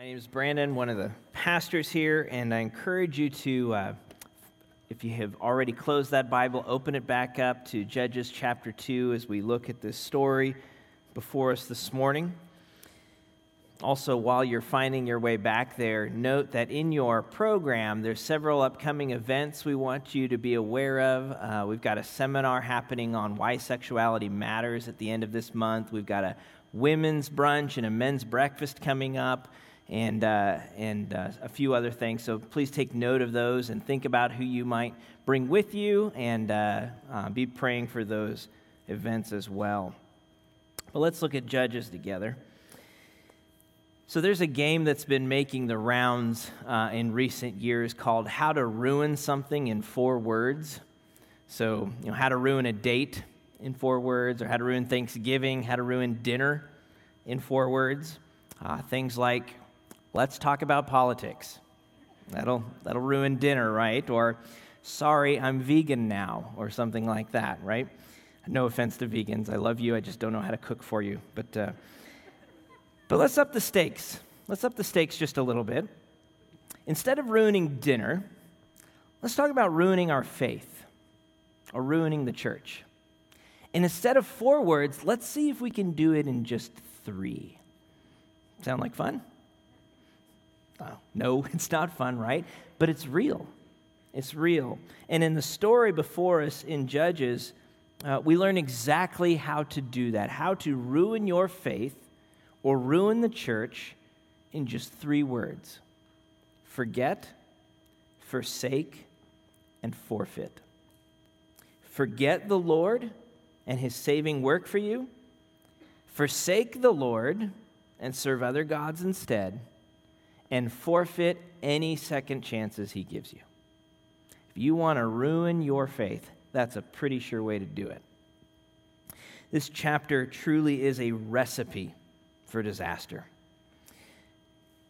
My name is Brandon, one of the pastors here, and I encourage you to, uh, if you have already closed that Bible, open it back up to Judges chapter 2 as we look at this story before us this morning. Also, while you're finding your way back there, note that in your program, there's several upcoming events we want you to be aware of. Uh, we've got a seminar happening on why sexuality matters at the end of this month. We've got a women's brunch and a men's breakfast coming up and, uh, and uh, a few other things. So please take note of those and think about who you might bring with you and uh, uh, be praying for those events as well. But let's look at Judges together. So there's a game that's been making the rounds uh, in recent years called How to Ruin Something in Four Words. So, you know, how to ruin a date in four words, or how to ruin Thanksgiving, how to ruin dinner in four words. Uh, things like let's talk about politics. That'll, that'll ruin dinner, right? Or, sorry, I'm vegan now, or something like that, right? No offense to vegans. I love you. I just don't know how to cook for you. But, uh, but let's up the stakes. Let's up the stakes just a little bit. Instead of ruining dinner, let's talk about ruining our faith or ruining the church. And instead of four words, let's see if we can do it in just three. Sound like fun? No, it's not fun, right? But it's real. It's real. And in the story before us in Judges, uh, we learn exactly how to do that, how to ruin your faith or ruin the church in just three words forget, forsake, and forfeit. Forget the Lord and his saving work for you, forsake the Lord and serve other gods instead and forfeit any second chances he gives you. If you want to ruin your faith, that's a pretty sure way to do it. This chapter truly is a recipe for disaster.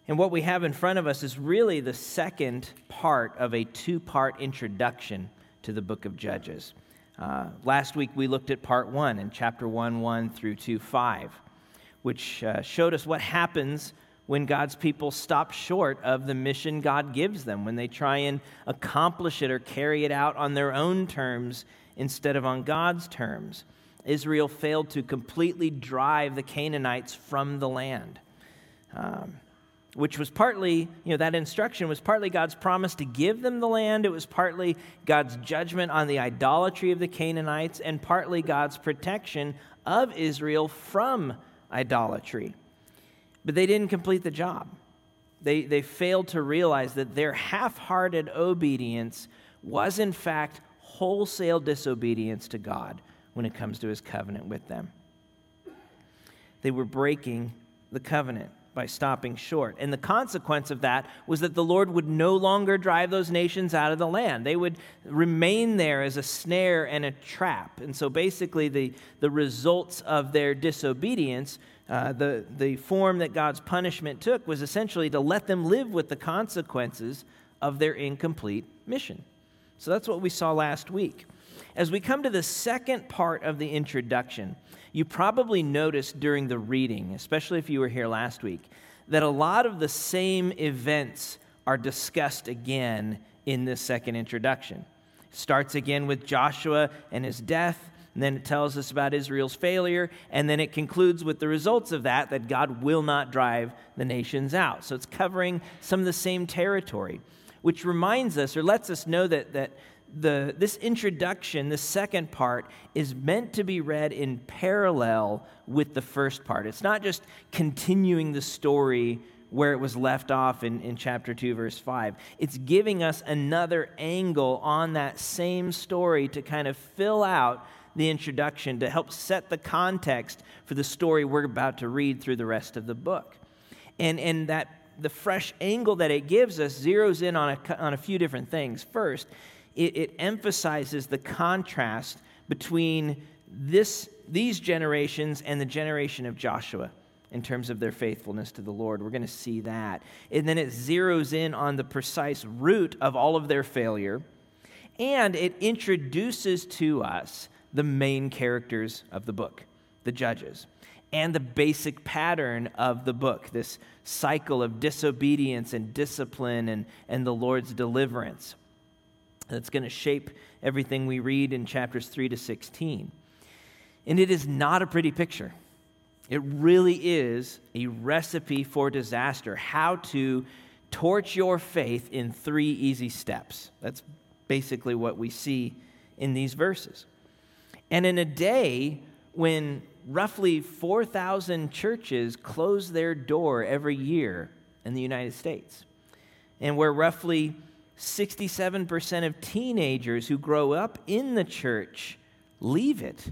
And what we have in front of us is really the second part of a two part introduction to the book of Judges. Uh, last week we looked at part one in chapter 1 1 through 2 5, which uh, showed us what happens when God's people stop short of the mission God gives them, when they try and accomplish it or carry it out on their own terms instead of on God's terms. Israel failed to completely drive the Canaanites from the land. Um, which was partly, you know, that instruction was partly God's promise to give them the land. It was partly God's judgment on the idolatry of the Canaanites, and partly God's protection of Israel from idolatry. But they didn't complete the job. They, they failed to realize that their half hearted obedience was, in fact, wholesale disobedience to God when it comes to his covenant with them. They were breaking the covenant by stopping short. And the consequence of that was that the Lord would no longer drive those nations out of the land. They would remain there as a snare and a trap. And so basically, the, the results of their disobedience uh, the, the form that God's punishment took was essentially to let them live with the consequences of their incomplete mission. So that's what we saw last week. As we come to the second part of the introduction, you probably noticed during the reading, especially if you were here last week, that a lot of the same events are discussed again in this second introduction. It starts again with Joshua and his death. And then it tells us about Israel's failure, and then it concludes with the results of that that God will not drive the nations out. So it's covering some of the same territory, which reminds us or lets us know that, that the, this introduction, the second part, is meant to be read in parallel with the first part. It's not just continuing the story where it was left off in, in chapter 2, verse 5. It's giving us another angle on that same story to kind of fill out the introduction to help set the context for the story we're about to read through the rest of the book. And, and that the fresh angle that it gives us zeroes in on a, on a few different things. First, it, it emphasizes the contrast between this, these generations and the generation of Joshua in terms of their faithfulness to the Lord. We're going to see that. And then it zeroes in on the precise root of all of their failure. And it introduces to us the main characters of the book, the judges. and the basic pattern of the book this cycle of disobedience and discipline and, and the Lord's deliverance. That's going to shape everything we read in chapters 3 to 16. And it is not a pretty picture. It really is a recipe for disaster. How to torch your faith in three easy steps. That's basically what we see in these verses. And in a day when roughly 4,000 churches close their door every year in the United States, and where roughly 67% of teenagers who grow up in the church leave it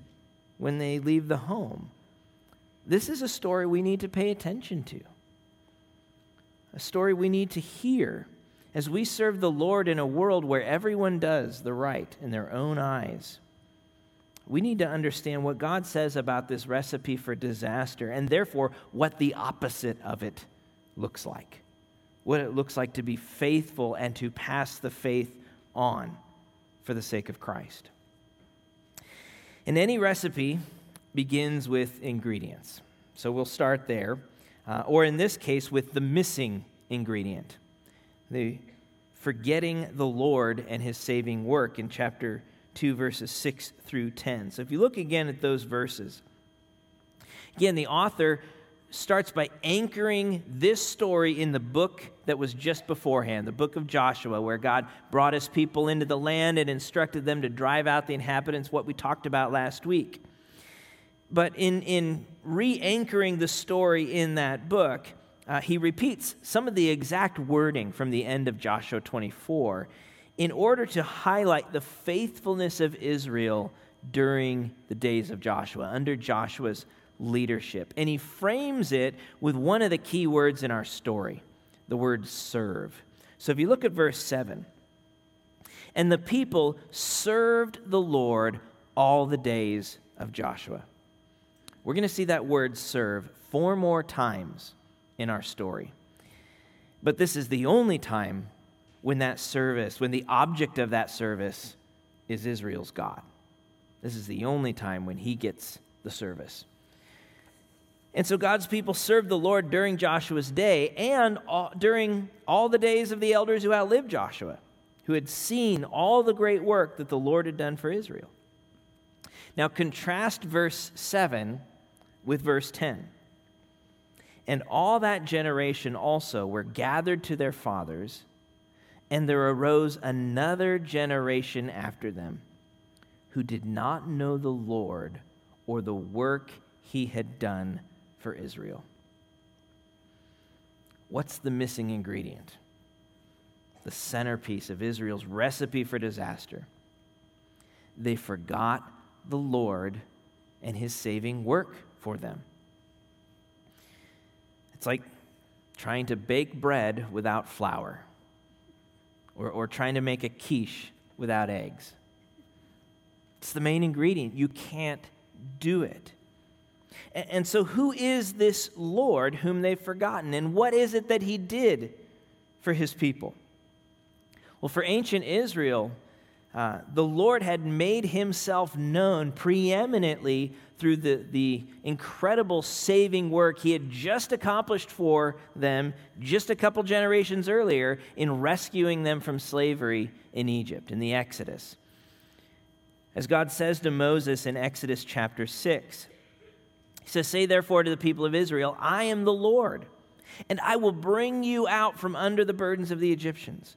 when they leave the home. This is a story we need to pay attention to, a story we need to hear as we serve the Lord in a world where everyone does the right in their own eyes. We need to understand what God says about this recipe for disaster and therefore what the opposite of it looks like. What it looks like to be faithful and to pass the faith on for the sake of Christ. And any recipe begins with ingredients. So we'll start there, uh, or in this case, with the missing ingredient the forgetting the Lord and his saving work in chapter 2, verses 6 through 10. So if you look again at those verses, again, the author starts by anchoring this story in the book that was just beforehand, the book of Joshua, where God brought his people into the land and instructed them to drive out the inhabitants, what we talked about last week. But in, in re anchoring the story in that book, uh, he repeats some of the exact wording from the end of Joshua 24 in order to highlight the faithfulness of Israel during the days of Joshua, under Joshua's leadership. And he frames it with one of the key words in our story the word serve. So if you look at verse 7, and the people served the Lord all the days of Joshua. We're going to see that word serve four more times in our story. But this is the only time when that service, when the object of that service is Israel's God. This is the only time when he gets the service. And so God's people served the Lord during Joshua's day and all, during all the days of the elders who outlived Joshua, who had seen all the great work that the Lord had done for Israel. Now, contrast verse 7 with verse 10. And all that generation also were gathered to their fathers, and there arose another generation after them who did not know the Lord or the work he had done for Israel. What's the missing ingredient? The centerpiece of Israel's recipe for disaster. They forgot the Lord and his saving work for them. It's like trying to bake bread without flour, or, or trying to make a quiche without eggs. It's the main ingredient. You can't do it. And so, who is this Lord whom they've forgotten? And what is it that he did for his people? Well, for ancient Israel, uh, the Lord had made himself known preeminently through the, the incredible saving work he had just accomplished for them just a couple generations earlier in rescuing them from slavery in Egypt, in the Exodus. As God says to Moses in Exodus chapter 6, He says, Say therefore to the people of Israel, I am the Lord, and I will bring you out from under the burdens of the Egyptians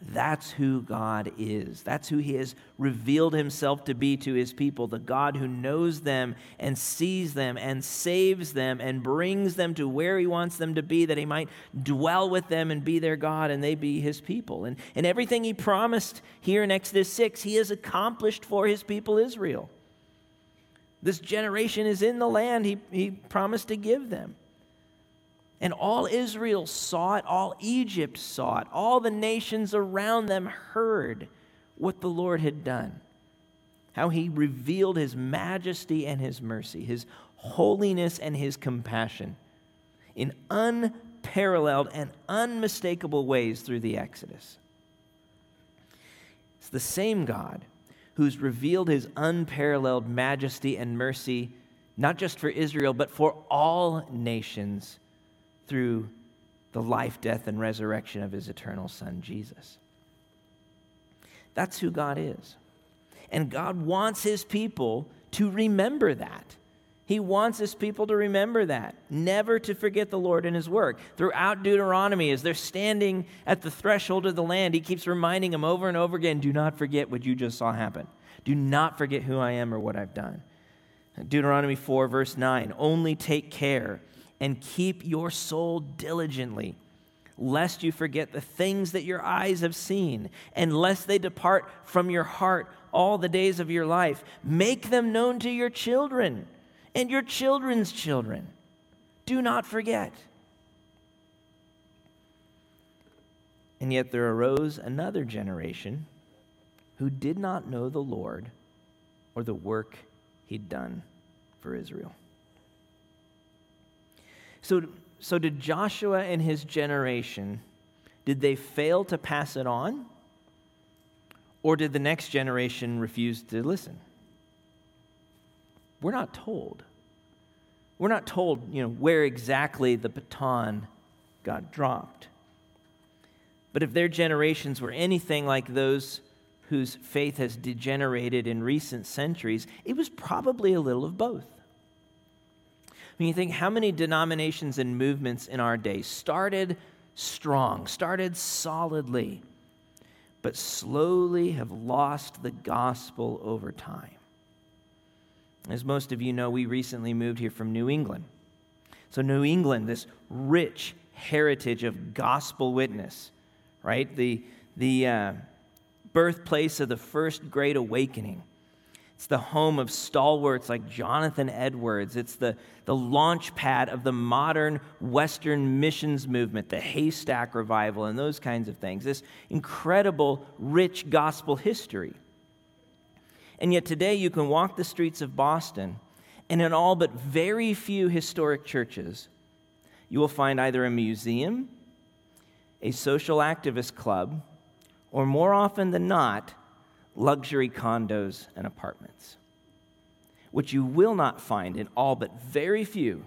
That's who God is. That's who He has revealed Himself to be to His people the God who knows them and sees them and saves them and brings them to where He wants them to be, that He might dwell with them and be their God and they be His people. And, and everything He promised here in Exodus 6, He has accomplished for His people Israel. This generation is in the land he, he promised to give them. And all Israel saw it, all Egypt saw it, all the nations around them heard what the Lord had done. How he revealed his majesty and his mercy, his holiness and his compassion in unparalleled and unmistakable ways through the Exodus. It's the same God who's revealed his unparalleled majesty and mercy, not just for Israel, but for all nations through the life, death, and resurrection of his eternal Son, Jesus. That's who God is. And God wants his people to remember that. He wants his people to remember that, never to forget the Lord and his work. Throughout Deuteronomy, as they're standing at the threshold of the land, he keeps reminding them over and over again do not forget what you just saw happen. Do not forget who I am or what I've done. Deuteronomy 4, verse 9 only take care and keep your soul diligently, lest you forget the things that your eyes have seen, and lest they depart from your heart all the days of your life. Make them known to your children and your children's children. Do not forget. And yet there arose another generation who did not know the Lord or the work he'd done for Israel. So, so did Joshua and his generation, did they fail to pass it on? Or did the next generation refuse to listen? We're not told. We're not told, you know, where exactly the baton got dropped. But if their generations were anything like those whose faith has degenerated in recent centuries, it was probably a little of both. When you think how many denominations and movements in our day started strong, started solidly, but slowly have lost the gospel over time. As most of you know, we recently moved here from New England. So, New England, this rich heritage of gospel witness, right? The, the uh, birthplace of the first great awakening. It's the home of stalwarts like Jonathan Edwards. It's the, the launch pad of the modern Western missions movement, the haystack revival, and those kinds of things. This incredible, rich gospel history. And yet today you can walk the streets of Boston, and in all but very few historic churches, you will find either a museum, a social activist club, or more often than not, luxury condos and apartments. What you will not find in all but very few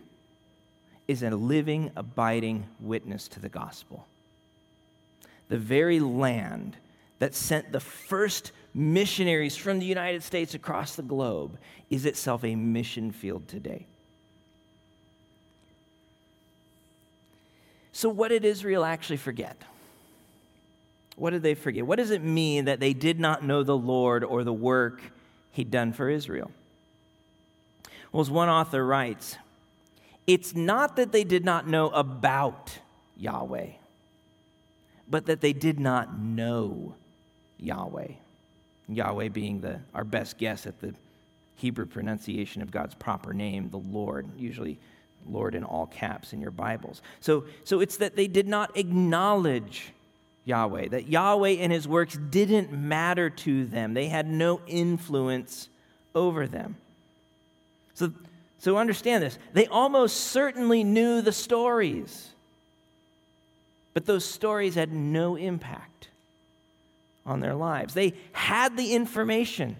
is a living, abiding witness to the gospel. The very land that sent the first missionaries from the United States across the globe is itself a mission field today. So, what did Israel actually forget? What did they forget? What does it mean that they did not know the Lord or the work he'd done for Israel? Well, as one author writes, it's not that they did not know about Yahweh, but that they did not know Yahweh. Yahweh being the, our best guess at the Hebrew pronunciation of God's proper name, the Lord, usually Lord in all caps in your Bibles. So, so it's that they did not acknowledge Yahweh, that Yahweh and his works didn't matter to them. They had no influence over them. So, so understand this. They almost certainly knew the stories, but those stories had no impact on their lives. They had the information.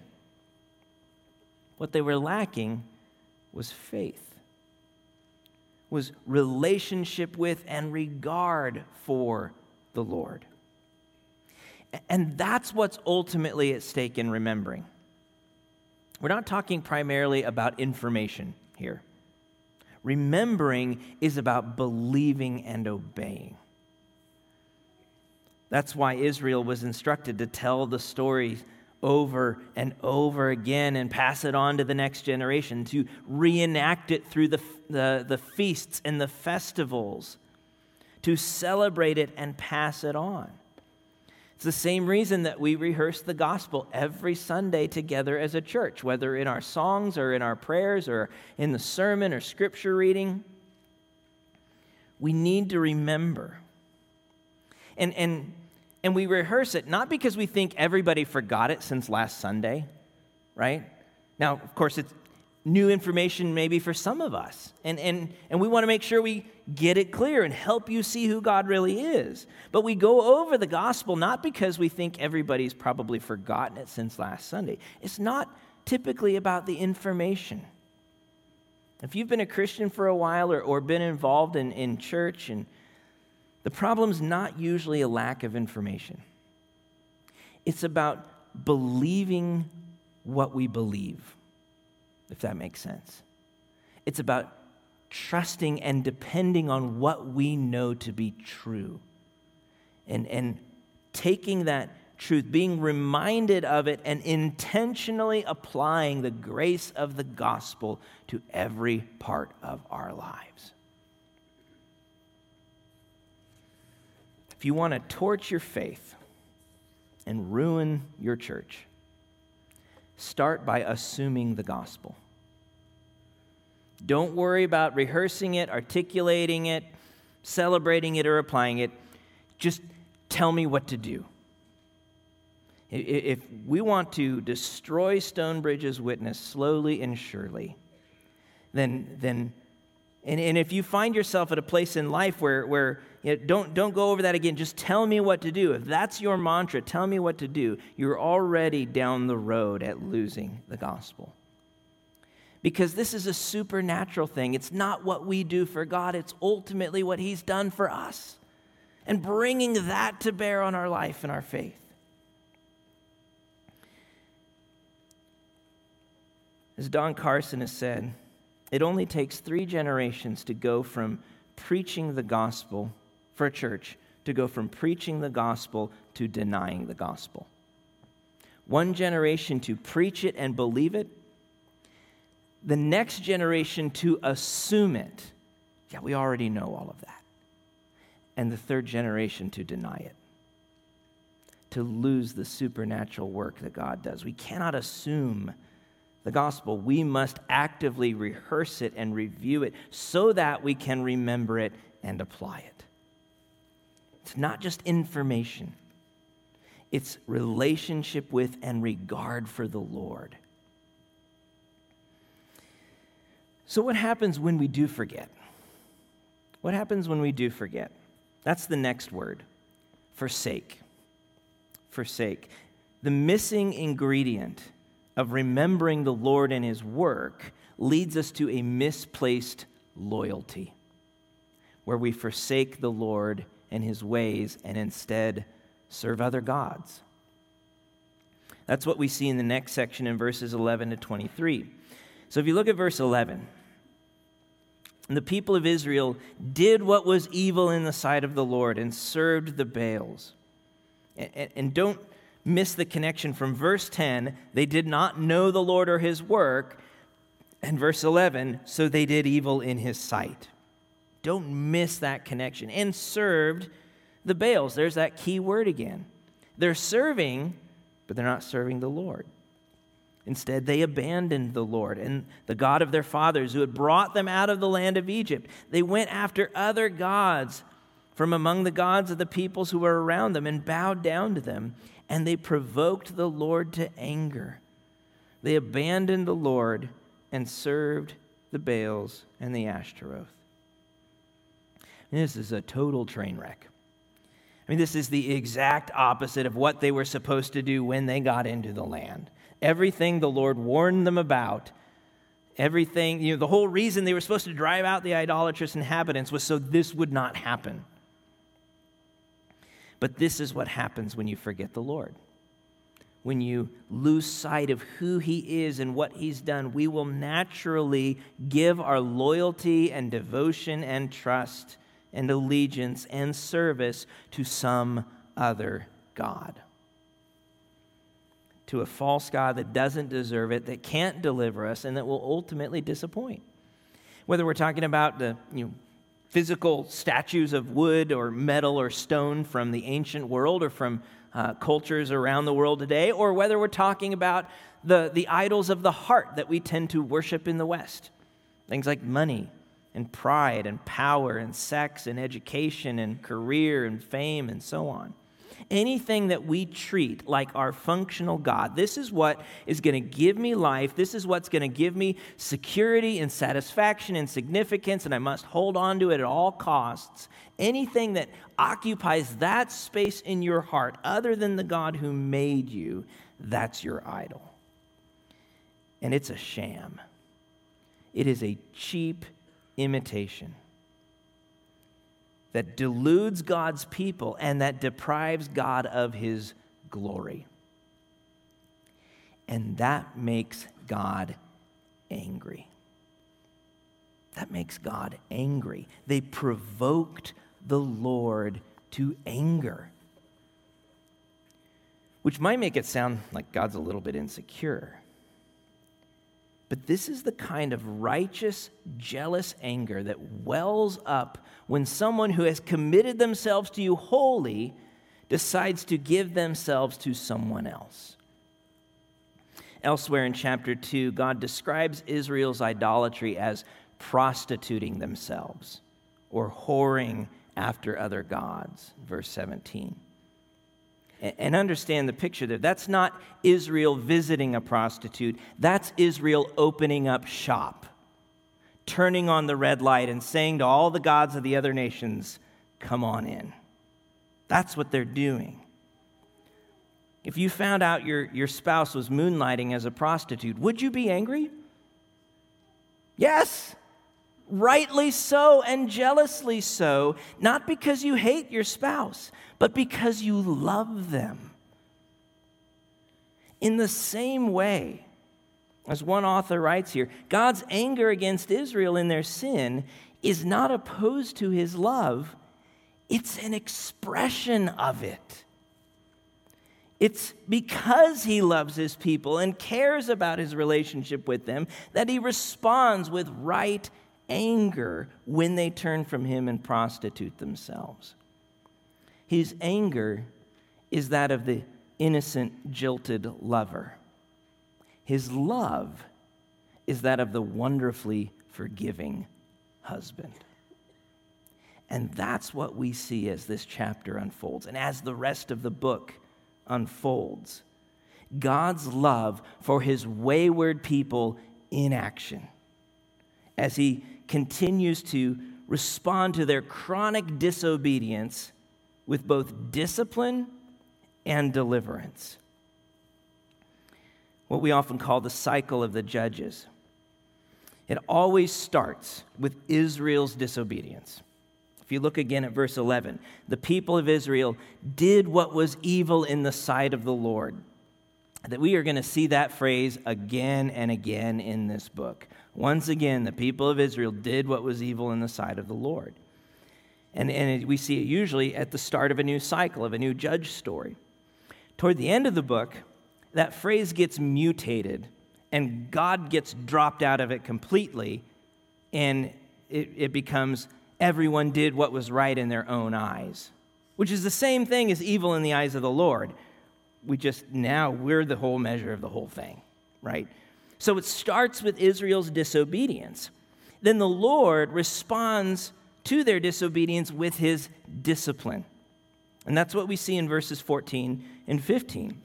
What they were lacking was faith, was relationship with and regard for the Lord. And that's what's ultimately at stake in remembering. We're not talking primarily about information here. Remembering is about believing and obeying. That's why Israel was instructed to tell the story over and over again and pass it on to the next generation, to reenact it through the, the, the feasts and the festivals, to celebrate it and pass it on. It's the same reason that we rehearse the gospel every Sunday together as a church, whether in our songs or in our prayers or in the sermon or scripture reading. We need to remember. And, and, and we rehearse it not because we think everybody forgot it since last Sunday, right? Now, of course, it's new information maybe for some of us. And, and, and we want to make sure we get it clear and help you see who God really is. But we go over the gospel not because we think everybody's probably forgotten it since last Sunday. It's not typically about the information. If you've been a Christian for a while or, or been involved in, in church, and the problem's not usually a lack of information. It's about believing what we believe if that makes sense. It's about trusting and depending on what we know to be true and, and taking that truth, being reminded of it, and intentionally applying the grace of the gospel to every part of our lives. If you want to torch your faith and ruin your church, start by assuming the gospel. Don't worry about rehearsing it, articulating it, celebrating it, or applying it. Just tell me what to do. If we want to destroy Stonebridge's witness slowly and surely, then, then and, and if you find yourself at a place in life where, where you know, don't, don't go over that again, just tell me what to do. If that's your mantra, tell me what to do, you're already down the road at losing the gospel because this is a supernatural thing. It's not what we do for God, it's ultimately what He's done for us. And bringing that to bear on our life and our faith. As Don Carson has said, it only takes three generations to go from preaching the gospel for a church to go from preaching the gospel to denying the gospel. One generation to preach it and believe it, the next generation to assume it. Yeah, we already know all of that. And the third generation to deny it, to lose the supernatural work that God does. We cannot assume the gospel. We must actively rehearse it and review it so that we can remember it and apply it. It's not just information, it's relationship with and regard for the Lord. So, what happens when we do forget? What happens when we do forget? That's the next word forsake. Forsake. The missing ingredient of remembering the Lord and His work leads us to a misplaced loyalty, where we forsake the Lord and His ways and instead serve other gods. That's what we see in the next section in verses 11 to 23. So if you look at verse 11, and the people of Israel did what was evil in the sight of the Lord and served the Baals. And, don't miss the connection from verse 10 they did not know the Lord or his work. And verse 11, so they did evil in his sight. Don't miss that connection. And served the Baals. There's that key word again. They're serving, but they're not serving the Lord. Instead, they abandoned the Lord and the God of their fathers who had brought them out of the land of Egypt. They went after other gods from among the gods of the peoples who were around them and bowed down to them, and they provoked the Lord to anger. They abandoned the Lord and served the Baals and the Ashtaroth. This is a total train wreck. I mean, this is the exact opposite of what they were supposed to do when they got into the land everything the Lord warned them about, everything, you know, the whole reason they were supposed to drive out the idolatrous inhabitants was so this would not happen. But this is what happens when you forget the Lord. When you lose sight of who He is and what He's done, we will naturally give our loyalty and devotion and trust and allegiance and service to some other God to a false God that doesn't deserve it, that can't deliver us, and that will ultimately disappoint. Whether we're talking about the you know, physical statues of wood or metal or stone from the ancient world or from uh, cultures around the world today, or whether we're talking about the, the idols of the heart that we tend to worship in the West. Things like money and pride and power and sex and education and career and fame and so on anything that we treat like our functional God. This is what is going to give me life. This is what's going to give me security and satisfaction and significance, and I must hold on to it at all costs. Anything that occupies that space in your heart, other than the God who made you, that's your idol. And it's a sham, it is a cheap imitation that deludes God's people and that deprives God of his glory. And that makes God angry. That makes God angry. They provoked the Lord to anger, which might make it sound like God's a little bit insecure. But this is the kind of righteous, jealous anger that wells up when someone who has committed themselves to you wholly decides to give themselves to someone else. Elsewhere in chapter 2, God describes Israel's idolatry as prostituting themselves or whoring after other gods, verse 17 and understand the picture there. That's not Israel visiting a prostitute, that's Israel opening up shop, turning on the red light, and saying to all the gods of the other nations, Come on in. That's what they're doing. If you found out your, your spouse was moonlighting as a prostitute, would you be angry? Yes rightly so and jealously so, not because you hate your spouse, but because you love them. In the same way, as one author writes here, God's anger against Israel in their sin is not opposed to his love, it's an expression of it. It's because he loves his people and cares about his relationship with them that he responds with right anger when they turn from him and prostitute themselves. His anger is that of the innocent, jilted lover. His love is that of the wonderfully forgiving husband. And that's what we see as this chapter unfolds and as the rest of the book unfolds. God's love for his wayward people in action as he continues to respond to their chronic disobedience with both discipline and deliverance. What we often call the cycle of the judges. It always starts with Israel's disobedience. If you look again at verse 11, the people of Israel did what was evil in the sight of the Lord. That we are going to see that phrase again and again in this book. Once again, the people of Israel did what was evil in the sight of the Lord. And, and we see it usually at the start of a new cycle, of a new judge story. Toward the end of the book, that phrase gets mutated and God gets dropped out of it completely, and it, it becomes everyone did what was right in their own eyes, which is the same thing as evil in the eyes of the Lord. We just now, we're the whole measure of the whole thing, right? So it starts with Israel's disobedience. Then the Lord responds to their disobedience with his discipline. And that's what we see in verses 14 and 15.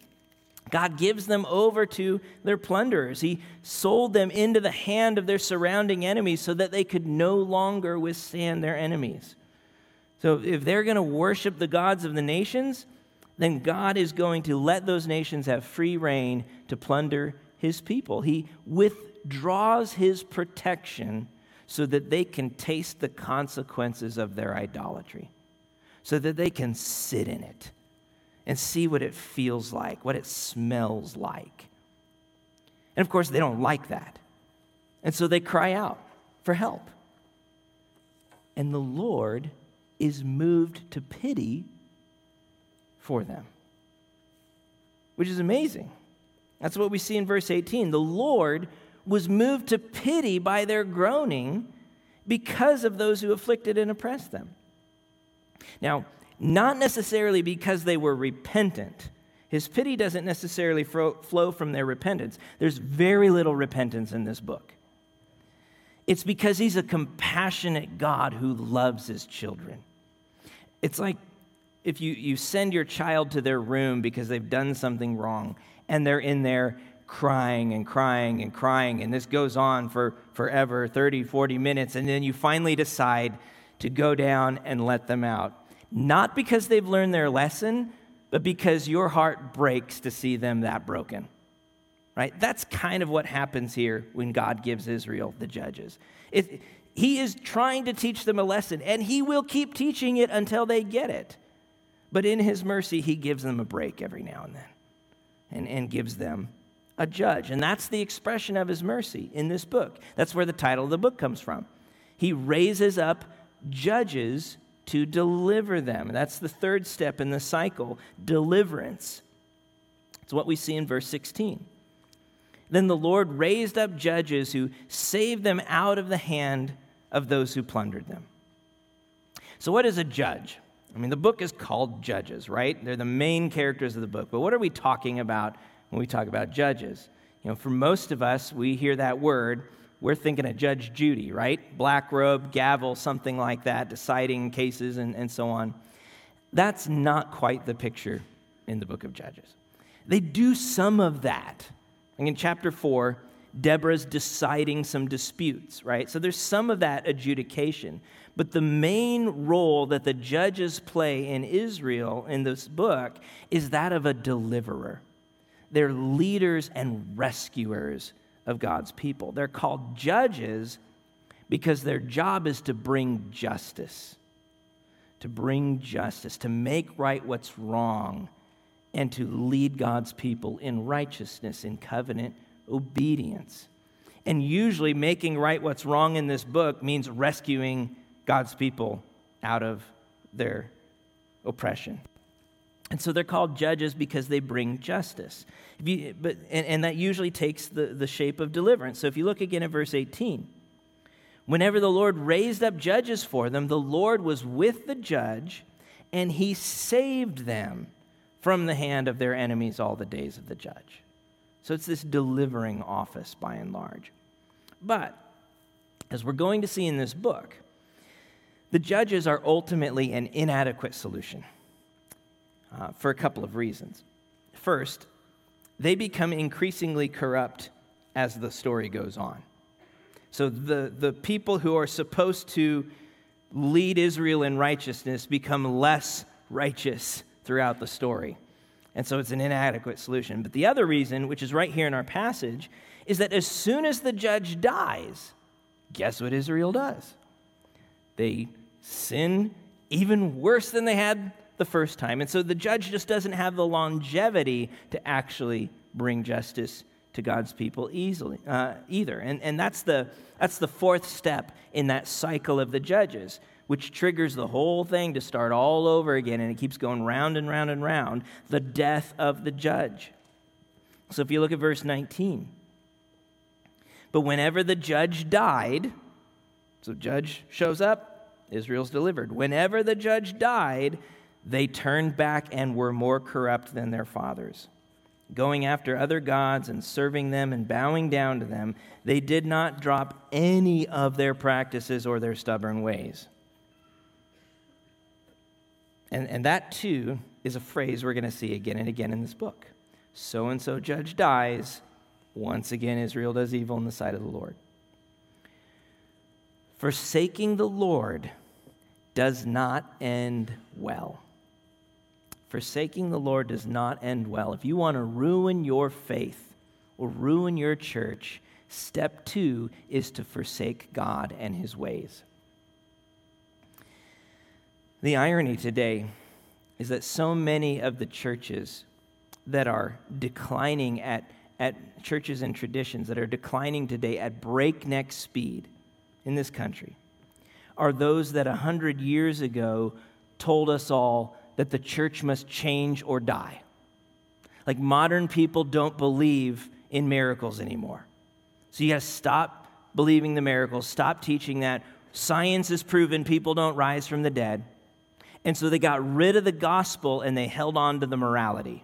God gives them over to their plunderers. He sold them into the hand of their surrounding enemies so that they could no longer withstand their enemies. So, if they're going to worship the gods of the nations, then God is going to let those nations have free rein to plunder his people. He withdraws his protection so that they can taste the consequences of their idolatry, so that they can sit in it and see what it feels like, what it smells like. And of course, they don't like that. And so they cry out for help. And the Lord is moved to pity for them, which is amazing. That's what we see in verse 18. The Lord was moved to pity by their groaning because of those who afflicted and oppressed them. Now, not necessarily because they were repentant. His pity doesn't necessarily flow from their repentance. There's very little repentance in this book. It's because he's a compassionate God who loves his children. It's like if you, you send your child to their room because they've done something wrong and they're in there crying and crying and crying, and this goes on for forever 30, 40 minutes, and then you finally decide to go down and let them out. Not because they've learned their lesson, but because your heart breaks to see them that broken. Right? That's kind of what happens here when God gives Israel the judges. It, he is trying to teach them a lesson, and He will keep teaching it until they get it. But in His mercy, He gives them a break every now and then and, and gives them a judge. And that's the expression of His mercy in this book. That's where the title of the book comes from. He raises up judges to deliver them. That's the third step in the cycle deliverance. It's what we see in verse 16. Then the Lord raised up judges who saved them out of the hand of those who plundered them. So, what is a judge? I mean, the book is called Judges, right? They're the main characters of the book. But what are we talking about when we talk about judges? You know, for most of us, we hear that word we're thinking of Judge Judy, right? Black robe, gavel, something like that, deciding cases and, and so on. That's not quite the picture in the book of Judges. They do some of that. Like in chapter 4, Deborah's deciding some disputes, right? So there's some of that adjudication. But the main role that the judges play in Israel in this book is that of a deliverer. They're leaders and rescuers of God's people. They're called judges because their job is to bring justice, to bring justice, to make right what's wrong, and to lead God's people in righteousness, in covenant obedience. And usually, making right what's wrong in this book means rescuing God's people out of their oppression. And so they're called judges because they bring justice. You, but, and, and that usually takes the, the shape of deliverance. So if you look again at verse 18, whenever the Lord raised up judges for them, the Lord was with the judge, and he saved them from the hand of their enemies all the days of the judge. So it's this delivering office by and large. But as we're going to see in this book, the judges are ultimately an inadequate solution uh, for a couple of reasons. First, they become increasingly corrupt as the story goes on. So the, the people who are supposed to lead Israel in righteousness become less righteous throughout the story. And so it's an inadequate solution. But the other reason, which is right here in our passage, is that as soon as the judge dies, guess what Israel does? They sin even worse than they had the first time. And so the judge just doesn't have the longevity to actually bring justice to God's people easily uh, either. And, and that's, the, that's the fourth step in that cycle of the judges, which triggers the whole thing to start all over again. And it keeps going round and round and round the death of the judge. So if you look at verse 19, but whenever the judge died, so judge shows up, Israel's delivered. Whenever the judge died, they turned back and were more corrupt than their fathers. Going after other gods and serving them and bowing down to them, they did not drop any of their practices or their stubborn ways. And, and that too is a phrase we're going to see again and again in this book. So and so judge dies. Once again, Israel does evil in the sight of the Lord. Forsaking the Lord does not end well. Forsaking the Lord does not end well. If you want to ruin your faith or ruin your church, step two is to forsake God and his ways. The irony today is that so many of the churches that are declining at, at churches and traditions that are declining today at breakneck speed in this country are those that a hundred years ago told us all that the church must change or die. Like modern people don't believe in miracles anymore. So you got to stop believing the miracles, stop teaching that, Science has proven people don't rise from the dead. And so they got rid of the gospel and they held on to the morality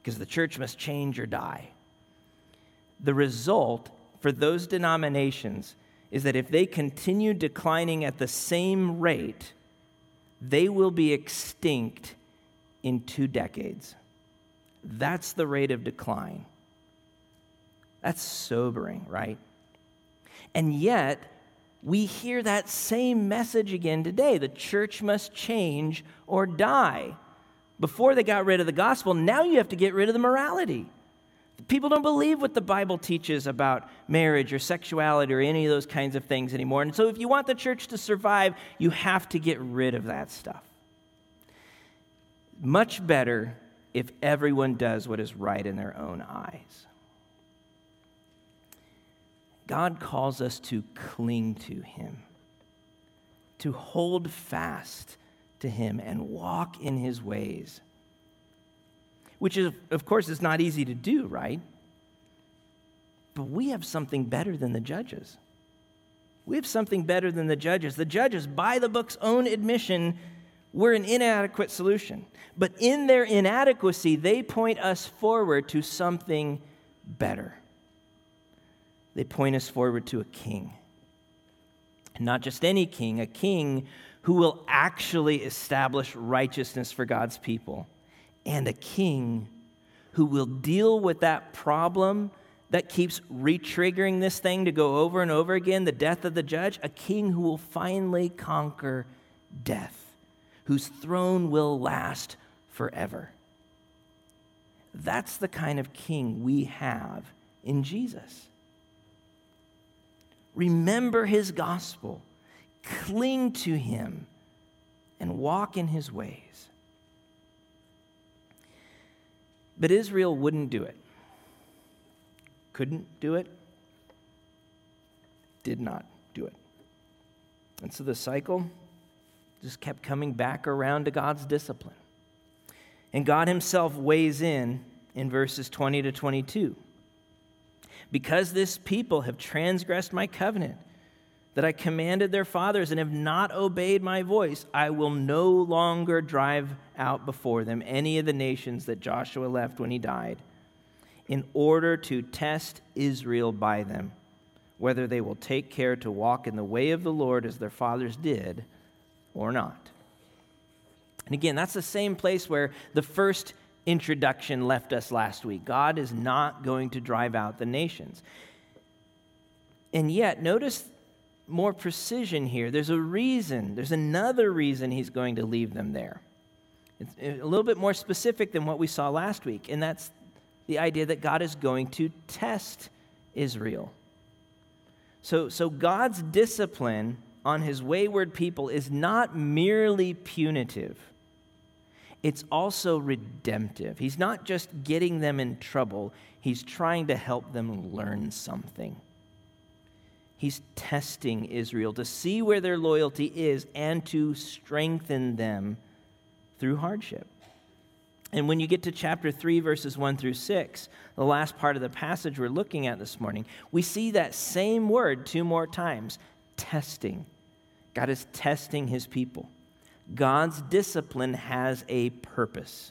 because the church must change or die. The result for those denominations is that if they continue declining at the same rate, they will be extinct in two decades. That's the rate of decline. That's sobering, right? And yet, we hear that same message again today. The church must change or die. Before they got rid of the gospel, now you have to get rid of the morality. People don't believe what the Bible teaches about marriage or sexuality or any of those kinds of things anymore. And so, if you want the church to survive, you have to get rid of that stuff. Much better if everyone does what is right in their own eyes. God calls us to cling to Him, to hold fast to Him and walk in His ways which is, of course, is not easy to do, right? But we have something better than the judges. We have something better than the judges. The judges, by the book's own admission, were an inadequate solution. But in their inadequacy, they point us forward to something better. They point us forward to a king. And not just any king, a king who will actually establish righteousness for God's people and a king who will deal with that problem that keeps retriggering this thing to go over and over again the death of the judge, a king who will finally conquer death, whose throne will last forever. That's the kind of king we have in Jesus. Remember his gospel, cling to him, and walk in his ways. But Israel wouldn't do it. Couldn't do it. Did not do it. And so the cycle just kept coming back around to God's discipline. And God Himself weighs in in verses 20 to 22. Because this people have transgressed my covenant, that I commanded their fathers and have not obeyed my voice, I will no longer drive out before them any of the nations that Joshua left when he died, in order to test Israel by them, whether they will take care to walk in the way of the Lord as their fathers did or not. And again, that's the same place where the first introduction left us last week. God is not going to drive out the nations. And yet, notice more precision here. There's a reason, there's another reason he's going to leave them there. It's eh, a little bit more specific than what we saw last week, and that's the idea that God is going to test Israel. So, so God's discipline on his wayward people is not merely punitive, it's also redemptive. He's not just getting them in trouble, he's trying to help them learn something. He's testing Israel to see where their loyalty is and to strengthen them through hardship. And when you get to chapter 3, verses 1 through 6, the last part of the passage we're looking at this morning, we see that same word two more times testing. God is testing his people. God's discipline has a purpose.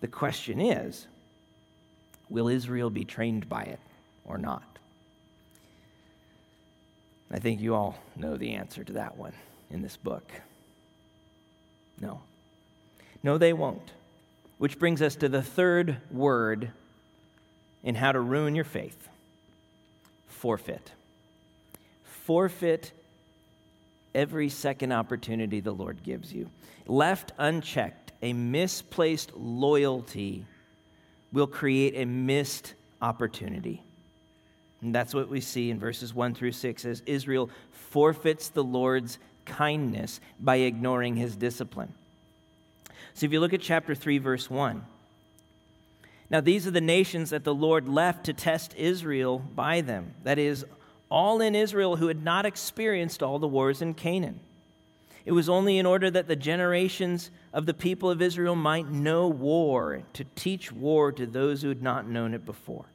The question is will Israel be trained by it or not? I think you all know the answer to that one in this book. No. No, they won't. Which brings us to the third word in how to ruin your faith forfeit. Forfeit every second opportunity the Lord gives you. Left unchecked, a misplaced loyalty will create a missed opportunity. And that's what we see in verses 1 through 6 as Israel forfeits the Lord's kindness by ignoring his discipline. So if you look at chapter 3, verse 1, now these are the nations that the Lord left to test Israel by them. That is, all in Israel who had not experienced all the wars in Canaan. It was only in order that the generations of the people of Israel might know war, to teach war to those who had not known it before.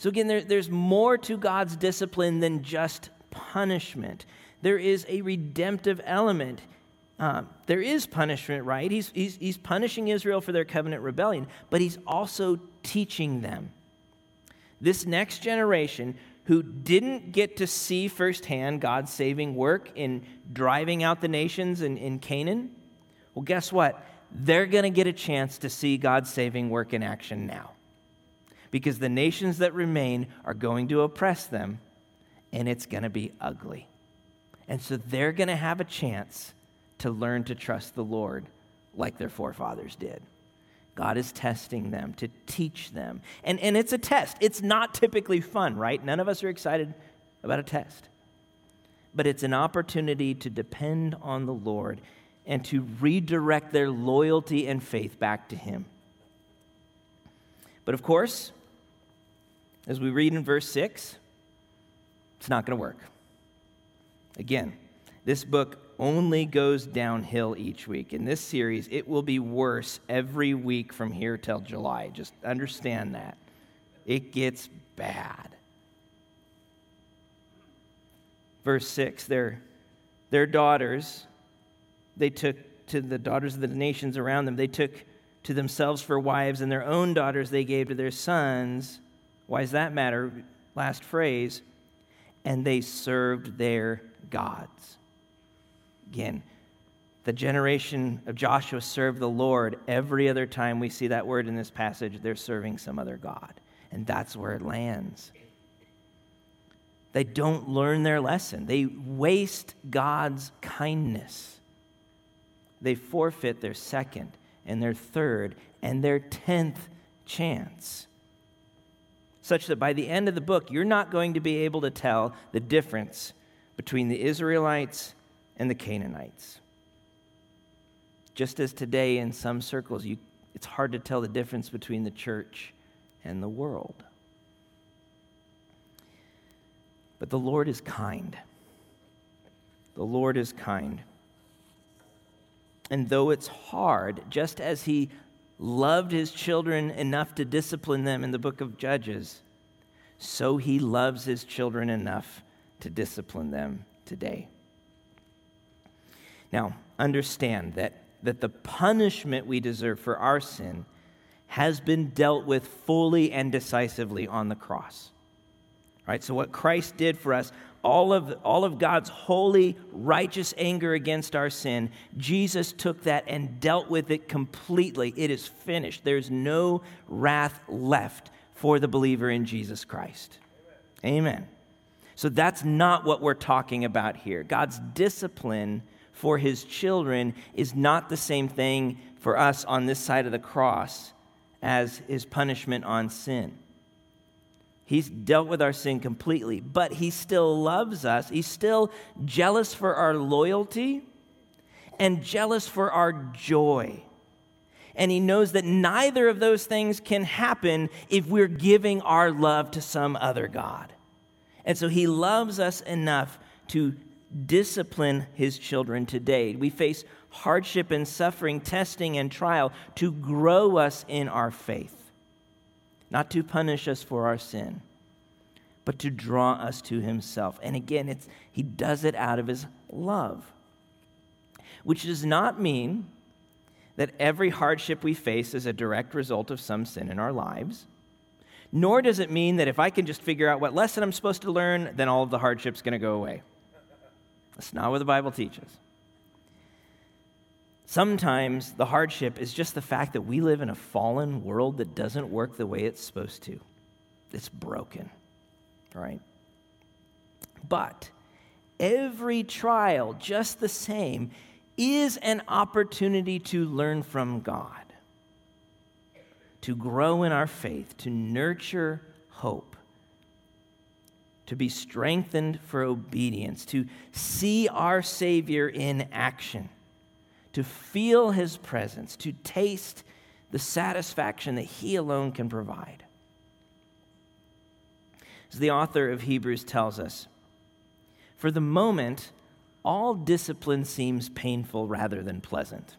So, again, there, there's more to God's discipline than just punishment. There is a redemptive element. Uh, there is punishment, right? He's, he's, he's punishing Israel for their covenant rebellion, but he's also teaching them. This next generation who didn't get to see firsthand God's saving work in driving out the nations in, in Canaan, well, guess what? They're going to get a chance to see God's saving work in action now. Because the nations that remain are going to oppress them, and it's going to be ugly. And so they're going to have a chance to learn to trust the Lord like their forefathers did. God is testing them to teach them. And, and it's a test. It's not typically fun, right? None of us are excited about a test. But it's an opportunity to depend on the Lord and to redirect their loyalty and faith back to Him. But of course, as we read in verse 6, it's not going to work. Again, this book only goes downhill each week. In this series, it will be worse every week from here till July. Just understand that. It gets bad. Verse 6 their, their daughters, they took to the daughters of the nations around them, they took to themselves for wives, and their own daughters they gave to their sons. Why does that matter? Last phrase. And they served their gods. Again, the generation of Joshua served the Lord. Every other time we see that word in this passage, they're serving some other God. And that's where it lands. They don't learn their lesson, they waste God's kindness. They forfeit their second and their third and their tenth chance. Such that by the end of the book, you're not going to be able to tell the difference between the Israelites and the Canaanites. Just as today, in some circles, you, it's hard to tell the difference between the church and the world. But the Lord is kind. The Lord is kind. And though it's hard, just as He loved His children enough to discipline them in the book of Judges, so He loves His children enough to discipline them today. Now, understand that, that the punishment we deserve for our sin has been dealt with fully and decisively on the cross. Right? So, what Christ did for us, all of, all of God's holy, righteous anger against our sin, Jesus took that and dealt with it completely. It is finished. There's no wrath left for the believer in Jesus Christ. Amen. Amen. So, that's not what we're talking about here. God's discipline for his children is not the same thing for us on this side of the cross as his punishment on sin. He's dealt with our sin completely, but he still loves us. He's still jealous for our loyalty and jealous for our joy. And he knows that neither of those things can happen if we're giving our love to some other God. And so he loves us enough to discipline his children today. We face hardship and suffering, testing and trial to grow us in our faith, not to punish us for our sin, but to draw us to himself. And again, it's, he does it out of his love, which does not mean that every hardship we face is a direct result of some sin in our lives. Nor does it mean that if I can just figure out what lesson I'm supposed to learn, then all of the hardship's going to go away. That's not what the Bible teaches. Sometimes the hardship is just the fact that we live in a fallen world that doesn't work the way it's supposed to. It's broken, right? But every trial, just the same, is an opportunity to learn from God, to grow in our faith, to nurture hope to be strengthened for obedience, to see our Savior in action, to feel His presence, to taste the satisfaction that He alone can provide. As the author of Hebrews tells us, for the moment, all discipline seems painful rather than pleasant.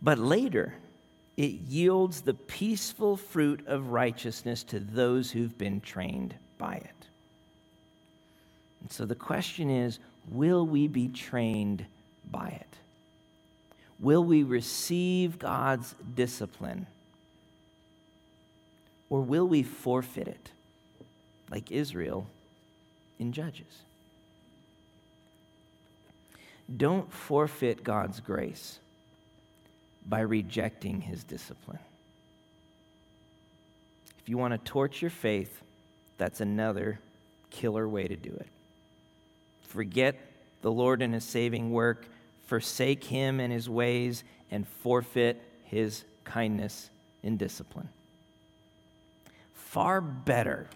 But later, it yields the peaceful fruit of righteousness to those who've been trained by it. And so the question is will we be trained by it? Will we receive God's discipline? Or will we forfeit it, like Israel in Judges? Don't forfeit God's grace by rejecting his discipline. If you want to torch your faith, that's another killer way to do it. Forget the Lord and his saving work, forsake him and his ways, and forfeit his kindness in discipline. Far better,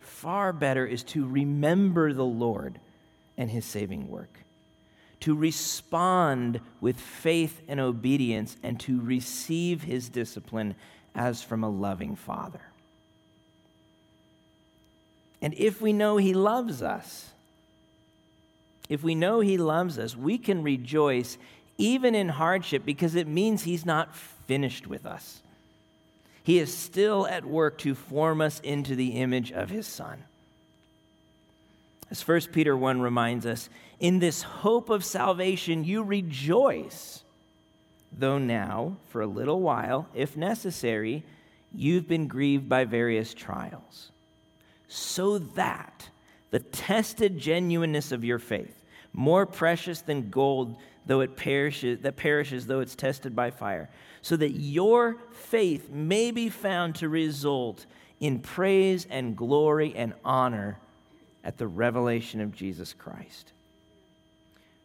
far better is to remember the Lord and his saving work, to respond with faith and obedience, and to receive his discipline as from a loving Father. And if we know He loves us, if we know He loves us, we can rejoice even in hardship because it means He's not finished with us. He is still at work to form us into the image of His Son. As 1 Peter 1 reminds us, in this hope of salvation, you rejoice though now, for a little while, if necessary, you've been grieved by various trials, so that the tested genuineness of your faith, more precious than gold though it perishes that perishes though it's tested by fire so that your faith may be found to result in praise and glory and honor at the revelation of Jesus Christ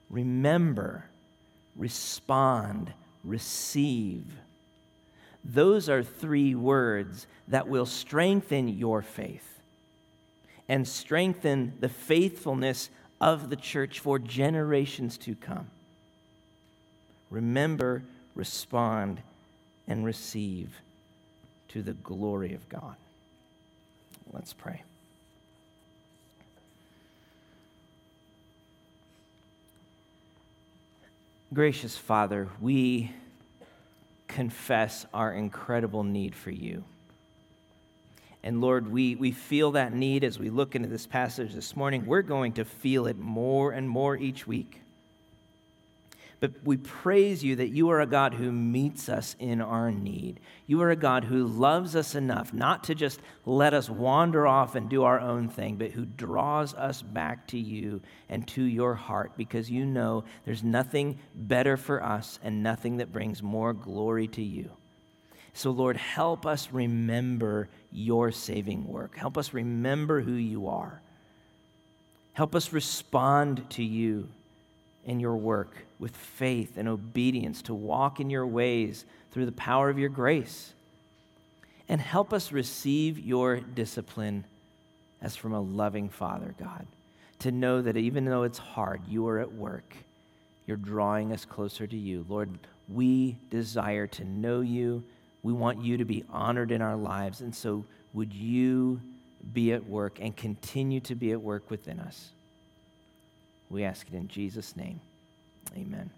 remember respond receive. Those are three words that will strengthen your faith and strengthen the faithfulness of the church for generations to come. Remember, respond, and receive to the glory of God. Let's pray. Gracious Father, we confess our incredible need for you. And Lord, we, we feel that need as we look into this passage this morning. We're going to feel it more and more each week. But we praise you that you are a God who meets us in our need. You are a God who loves us enough not to just let us wander off and do our own thing, but who draws us back to you and to your heart because you know there's nothing better for us and nothing that brings more glory to you. So, Lord, help us remember your saving work. Help us remember who you are. Help us respond to you and your work with faith and obedience to walk in your ways through the power of your grace. And help us receive your discipline as from a loving Father, God, to know that even though it's hard, you are at work. You're drawing us closer to you. Lord, we desire to know you. We want you to be honored in our lives. And so, would you be at work and continue to be at work within us? We ask it in Jesus' name. Amen.